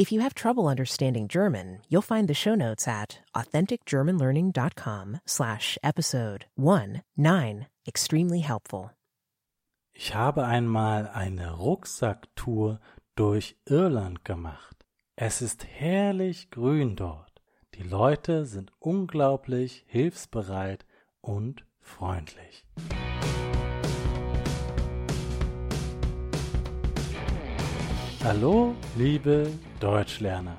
If you have trouble understanding German, you'll find the show notes at authenticgermanlearning.com slash episode 1-9 extremely helpful. Ich habe einmal eine Rucksacktour durch Irland gemacht. Es ist herrlich grün dort. Die Leute sind unglaublich hilfsbereit und freundlich. Hallo, liebe Deutschlerner,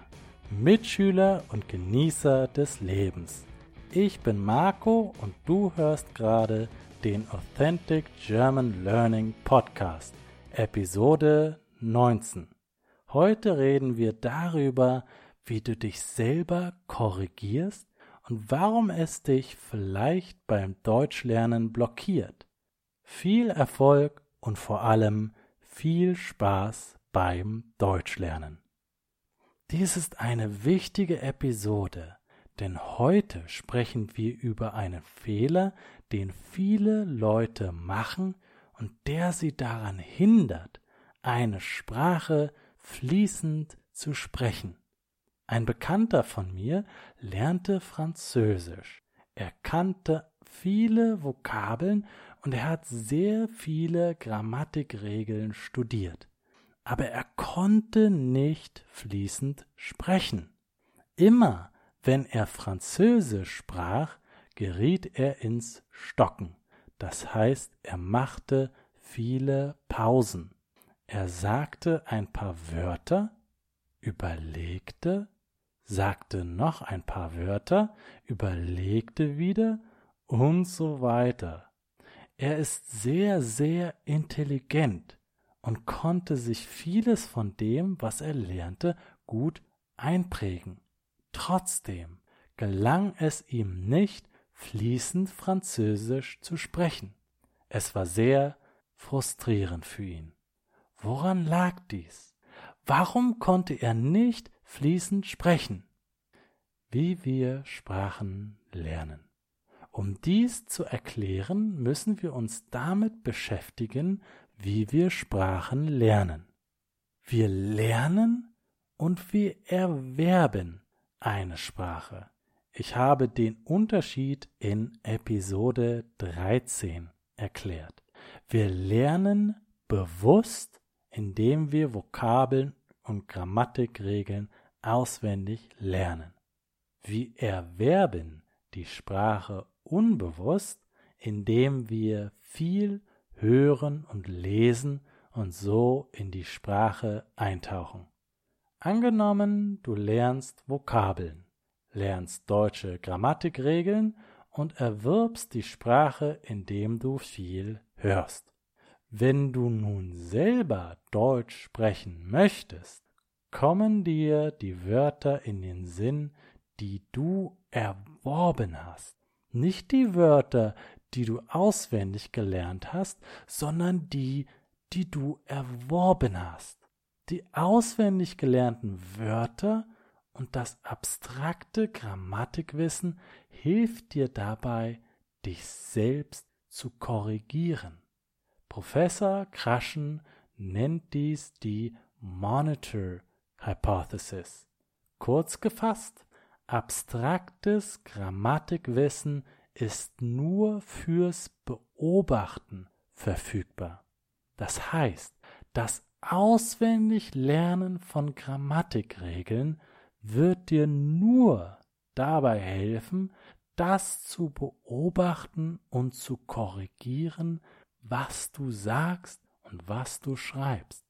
Mitschüler und Genießer des Lebens. Ich bin Marco und du hörst gerade den Authentic German Learning Podcast, Episode 19. Heute reden wir darüber, wie du dich selber korrigierst und warum es dich vielleicht beim Deutschlernen blockiert. Viel Erfolg und vor allem viel Spaß beim Deutschlernen. Dies ist eine wichtige Episode, denn heute sprechen wir über einen Fehler, den viele Leute machen und der sie daran hindert, eine Sprache fließend zu sprechen. Ein Bekannter von mir lernte Französisch. Er kannte viele Vokabeln und er hat sehr viele Grammatikregeln studiert aber er konnte nicht fließend sprechen. Immer wenn er Französisch sprach, geriet er ins Stocken. Das heißt, er machte viele Pausen. Er sagte ein paar Wörter, überlegte, sagte noch ein paar Wörter, überlegte wieder und so weiter. Er ist sehr, sehr intelligent und konnte sich vieles von dem, was er lernte, gut einprägen. Trotzdem gelang es ihm nicht, fließend Französisch zu sprechen. Es war sehr frustrierend für ihn. Woran lag dies? Warum konnte er nicht fließend sprechen? Wie wir Sprachen lernen. Um dies zu erklären, müssen wir uns damit beschäftigen, wie wir Sprachen lernen. Wir lernen und wir erwerben eine Sprache. Ich habe den Unterschied in Episode 13 erklärt. Wir lernen bewusst, indem wir Vokabeln und Grammatikregeln auswendig lernen. Wir erwerben die Sprache unbewusst, indem wir viel hören und lesen und so in die Sprache eintauchen. Angenommen, du lernst Vokabeln, lernst deutsche Grammatikregeln und erwirbst die Sprache, indem du viel hörst. Wenn du nun selber Deutsch sprechen möchtest, kommen dir die Wörter in den Sinn, die du erworben hast. Nicht die Wörter, die du auswendig gelernt hast, sondern die, die du erworben hast. Die auswendig gelernten Wörter und das abstrakte Grammatikwissen hilft dir dabei, dich selbst zu korrigieren. Professor Kraschen nennt dies die Monitor Hypothesis. Kurz gefasst, abstraktes Grammatikwissen ist nur fürs Beobachten verfügbar. Das heißt, das auswendig Lernen von Grammatikregeln wird dir nur dabei helfen, das zu beobachten und zu korrigieren, was du sagst und was du schreibst.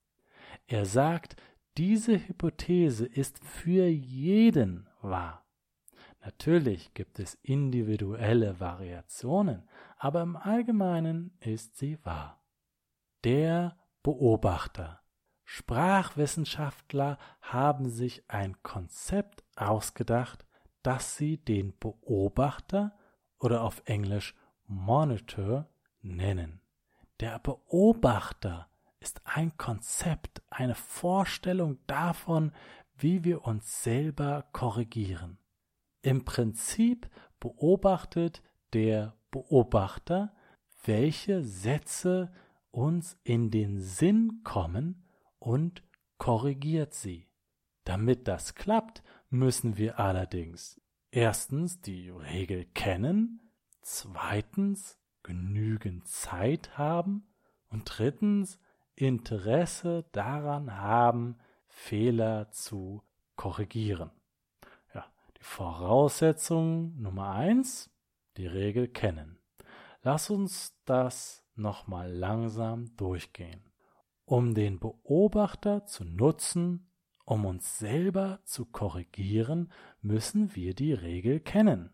Er sagt, diese Hypothese ist für jeden wahr. Natürlich gibt es individuelle Variationen, aber im Allgemeinen ist sie wahr. Der Beobachter. Sprachwissenschaftler haben sich ein Konzept ausgedacht, das sie den Beobachter oder auf Englisch Monitor nennen. Der Beobachter ist ein Konzept, eine Vorstellung davon, wie wir uns selber korrigieren. Im Prinzip beobachtet der Beobachter, welche Sätze uns in den Sinn kommen und korrigiert sie. Damit das klappt, müssen wir allerdings erstens die Regel kennen, zweitens genügend Zeit haben und drittens Interesse daran haben, Fehler zu korrigieren. Die Voraussetzung Nummer eins, die Regel kennen. Lass uns das nochmal langsam durchgehen. Um den Beobachter zu nutzen, um uns selber zu korrigieren, müssen wir die Regel kennen.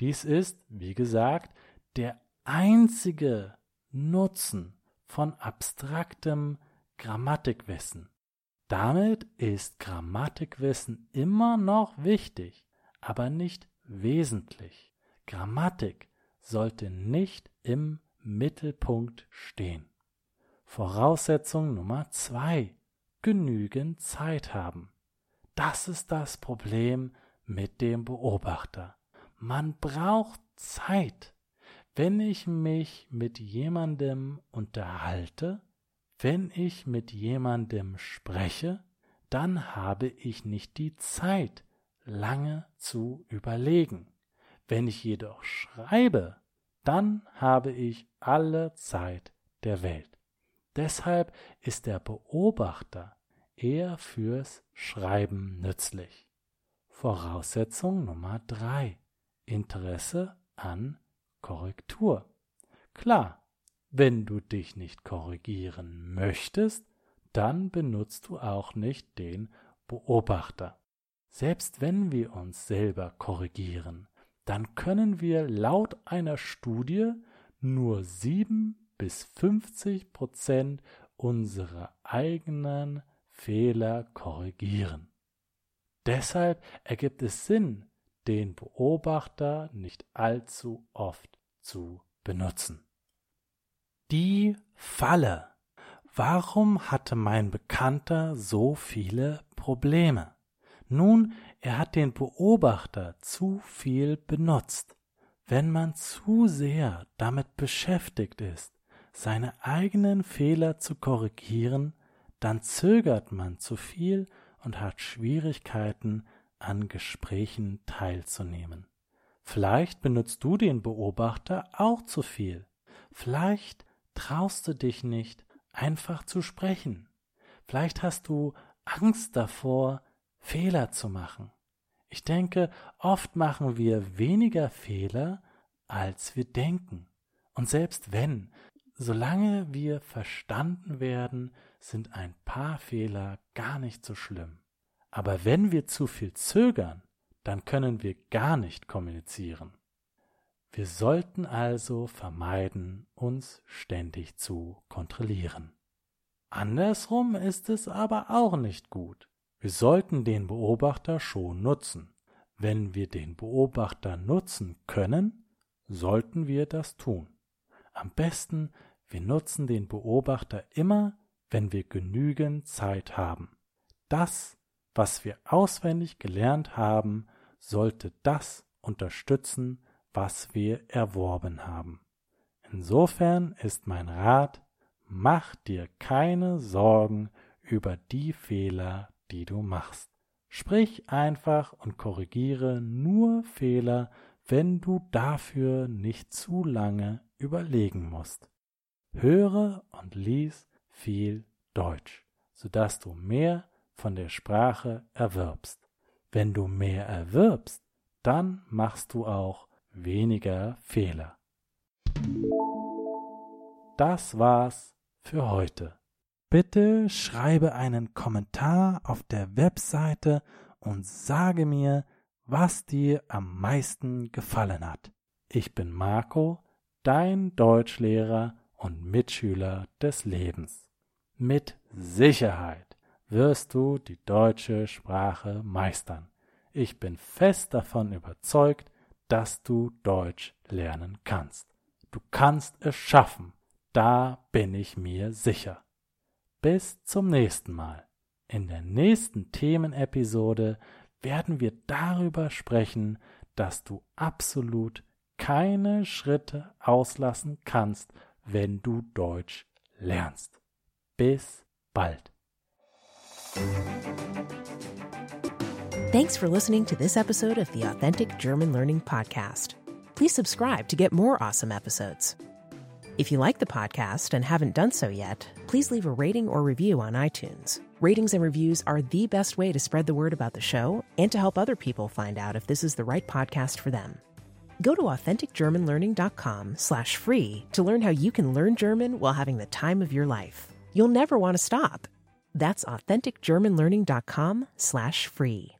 Dies ist, wie gesagt, der einzige Nutzen von abstraktem Grammatikwissen. Damit ist Grammatikwissen immer noch wichtig, aber nicht wesentlich. Grammatik sollte nicht im Mittelpunkt stehen. Voraussetzung Nummer zwei: genügend Zeit haben. Das ist das Problem mit dem Beobachter. Man braucht Zeit. Wenn ich mich mit jemandem unterhalte, wenn ich mit jemandem spreche, dann habe ich nicht die Zeit, lange zu überlegen. Wenn ich jedoch schreibe, dann habe ich alle Zeit der Welt. Deshalb ist der Beobachter eher fürs Schreiben nützlich. Voraussetzung Nummer drei: Interesse an Korrektur. Klar, wenn du dich nicht korrigieren möchtest, dann benutzt du auch nicht den Beobachter. Selbst wenn wir uns selber korrigieren, dann können wir laut einer Studie nur 7 bis 50 Prozent unserer eigenen Fehler korrigieren. Deshalb ergibt es Sinn, den Beobachter nicht allzu oft zu benutzen. Die Falle. Warum hatte mein Bekannter so viele Probleme? Nun, er hat den Beobachter zu viel benutzt. Wenn man zu sehr damit beschäftigt ist, seine eigenen Fehler zu korrigieren, dann zögert man zu viel und hat Schwierigkeiten, an Gesprächen teilzunehmen. Vielleicht benutzt du den Beobachter auch zu viel. Vielleicht traust du dich nicht, einfach zu sprechen. Vielleicht hast du Angst davor, Fehler zu machen. Ich denke, oft machen wir weniger Fehler, als wir denken. Und selbst wenn, solange wir verstanden werden, sind ein paar Fehler gar nicht so schlimm. Aber wenn wir zu viel zögern, dann können wir gar nicht kommunizieren. Wir sollten also vermeiden, uns ständig zu kontrollieren. Andersrum ist es aber auch nicht gut. Wir sollten den Beobachter schon nutzen. Wenn wir den Beobachter nutzen können, sollten wir das tun. Am besten, wir nutzen den Beobachter immer, wenn wir genügend Zeit haben. Das, was wir auswendig gelernt haben, sollte das unterstützen, was wir erworben haben. Insofern ist mein Rat, mach dir keine Sorgen über die Fehler, die du machst. Sprich einfach und korrigiere nur Fehler, wenn du dafür nicht zu lange überlegen musst. Höre und lies viel Deutsch, sodass du mehr von der Sprache erwirbst. Wenn du mehr erwirbst, dann machst du auch weniger Fehler. Das war's für heute. Bitte schreibe einen Kommentar auf der Webseite und sage mir, was dir am meisten gefallen hat. Ich bin Marco, dein Deutschlehrer und Mitschüler des Lebens. Mit Sicherheit wirst du die deutsche Sprache meistern. Ich bin fest davon überzeugt, dass du Deutsch lernen kannst. Du kannst es schaffen, da bin ich mir sicher. Bis zum nächsten Mal. In der nächsten Themenepisode werden wir darüber sprechen, dass du absolut keine Schritte auslassen kannst, wenn du Deutsch lernst. Bis bald. Thanks for listening to this episode of the Authentic German Learning Podcast. Please subscribe to get more awesome episodes. If you like the podcast and haven't done so yet, please leave a rating or review on iTunes. Ratings and reviews are the best way to spread the word about the show and to help other people find out if this is the right podcast for them. Go to authenticgermanlearning.com slash free to learn how you can learn German while having the time of your life. You'll never want to stop. That's authenticgermanlearning.com slash free.